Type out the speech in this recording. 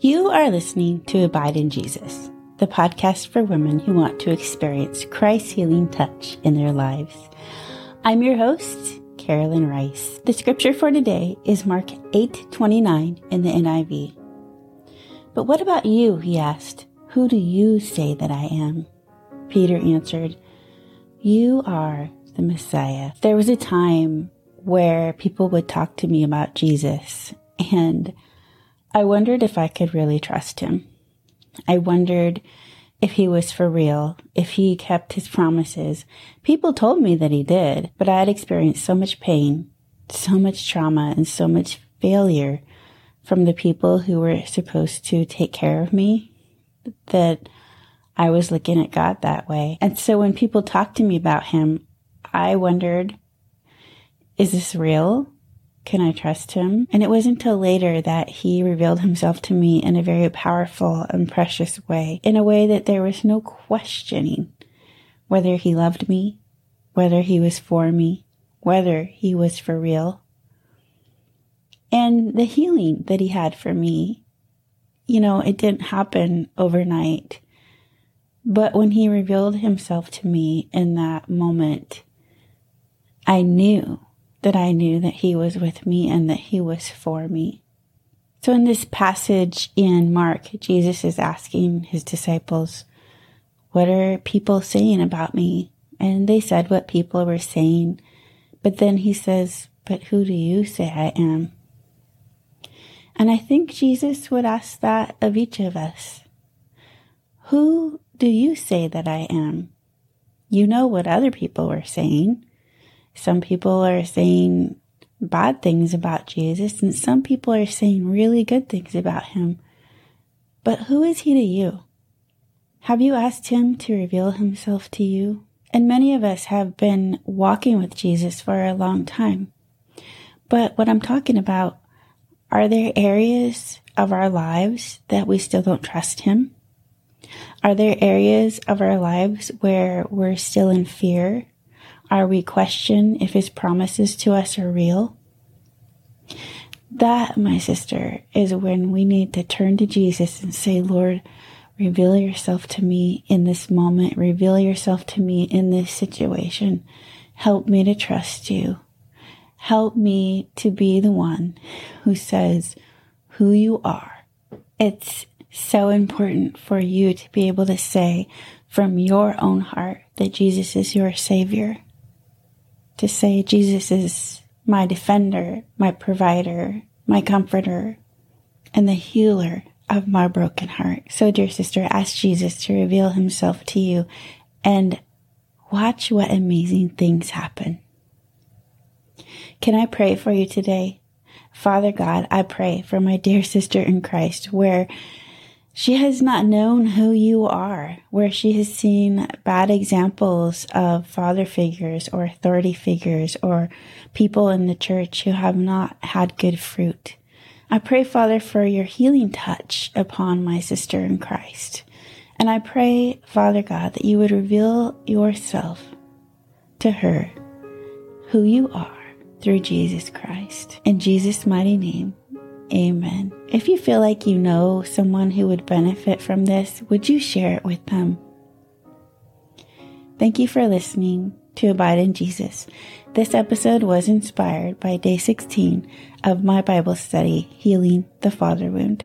You are listening to Abide in Jesus, the podcast for women who want to experience Christ's healing touch in their lives. I'm your host, Carolyn Rice. The scripture for today is Mark 8:29 in the NIV. But what about you? he asked. Who do you say that I am? Peter answered, You are the Messiah. There was a time where people would talk to me about Jesus and I wondered if I could really trust him. I wondered if he was for real, if he kept his promises. People told me that he did, but I had experienced so much pain, so much trauma, and so much failure from the people who were supposed to take care of me that I was looking at God that way. And so when people talked to me about him, I wondered, is this real? Can I trust him? And it wasn't until later that he revealed himself to me in a very powerful and precious way, in a way that there was no questioning whether he loved me, whether he was for me, whether he was for real. And the healing that he had for me, you know, it didn't happen overnight. But when he revealed himself to me in that moment, I knew that I knew that He was with me and that He was for me. So in this passage in Mark, Jesus is asking His disciples, What are people saying about me? And they said what people were saying. But then He says, But who do you say I am? And I think Jesus would ask that of each of us. Who do you say that I am? You know what other people were saying. Some people are saying bad things about Jesus, and some people are saying really good things about him. But who is he to you? Have you asked him to reveal himself to you? And many of us have been walking with Jesus for a long time. But what I'm talking about, are there areas of our lives that we still don't trust him? Are there areas of our lives where we're still in fear are we question if his promises to us are real? That, my sister, is when we need to turn to Jesus and say, Lord, reveal yourself to me in this moment. Reveal yourself to me in this situation. Help me to trust you. Help me to be the one who says who you are. It's so important for you to be able to say from your own heart that Jesus is your savior to say Jesus is my defender, my provider, my comforter, and the healer of my broken heart. So, dear sister, ask Jesus to reveal himself to you and watch what amazing things happen. Can I pray for you today? Father God, I pray for my dear sister in Christ where she has not known who you are, where she has seen bad examples of father figures or authority figures or people in the church who have not had good fruit. I pray, Father, for your healing touch upon my sister in Christ. And I pray, Father God, that you would reveal yourself to her, who you are, through Jesus Christ. In Jesus' mighty name, Amen. If you feel like you know someone who would benefit from this, would you share it with them? Thank you for listening to Abide in Jesus. This episode was inspired by day 16 of my Bible study, Healing the Father Wound.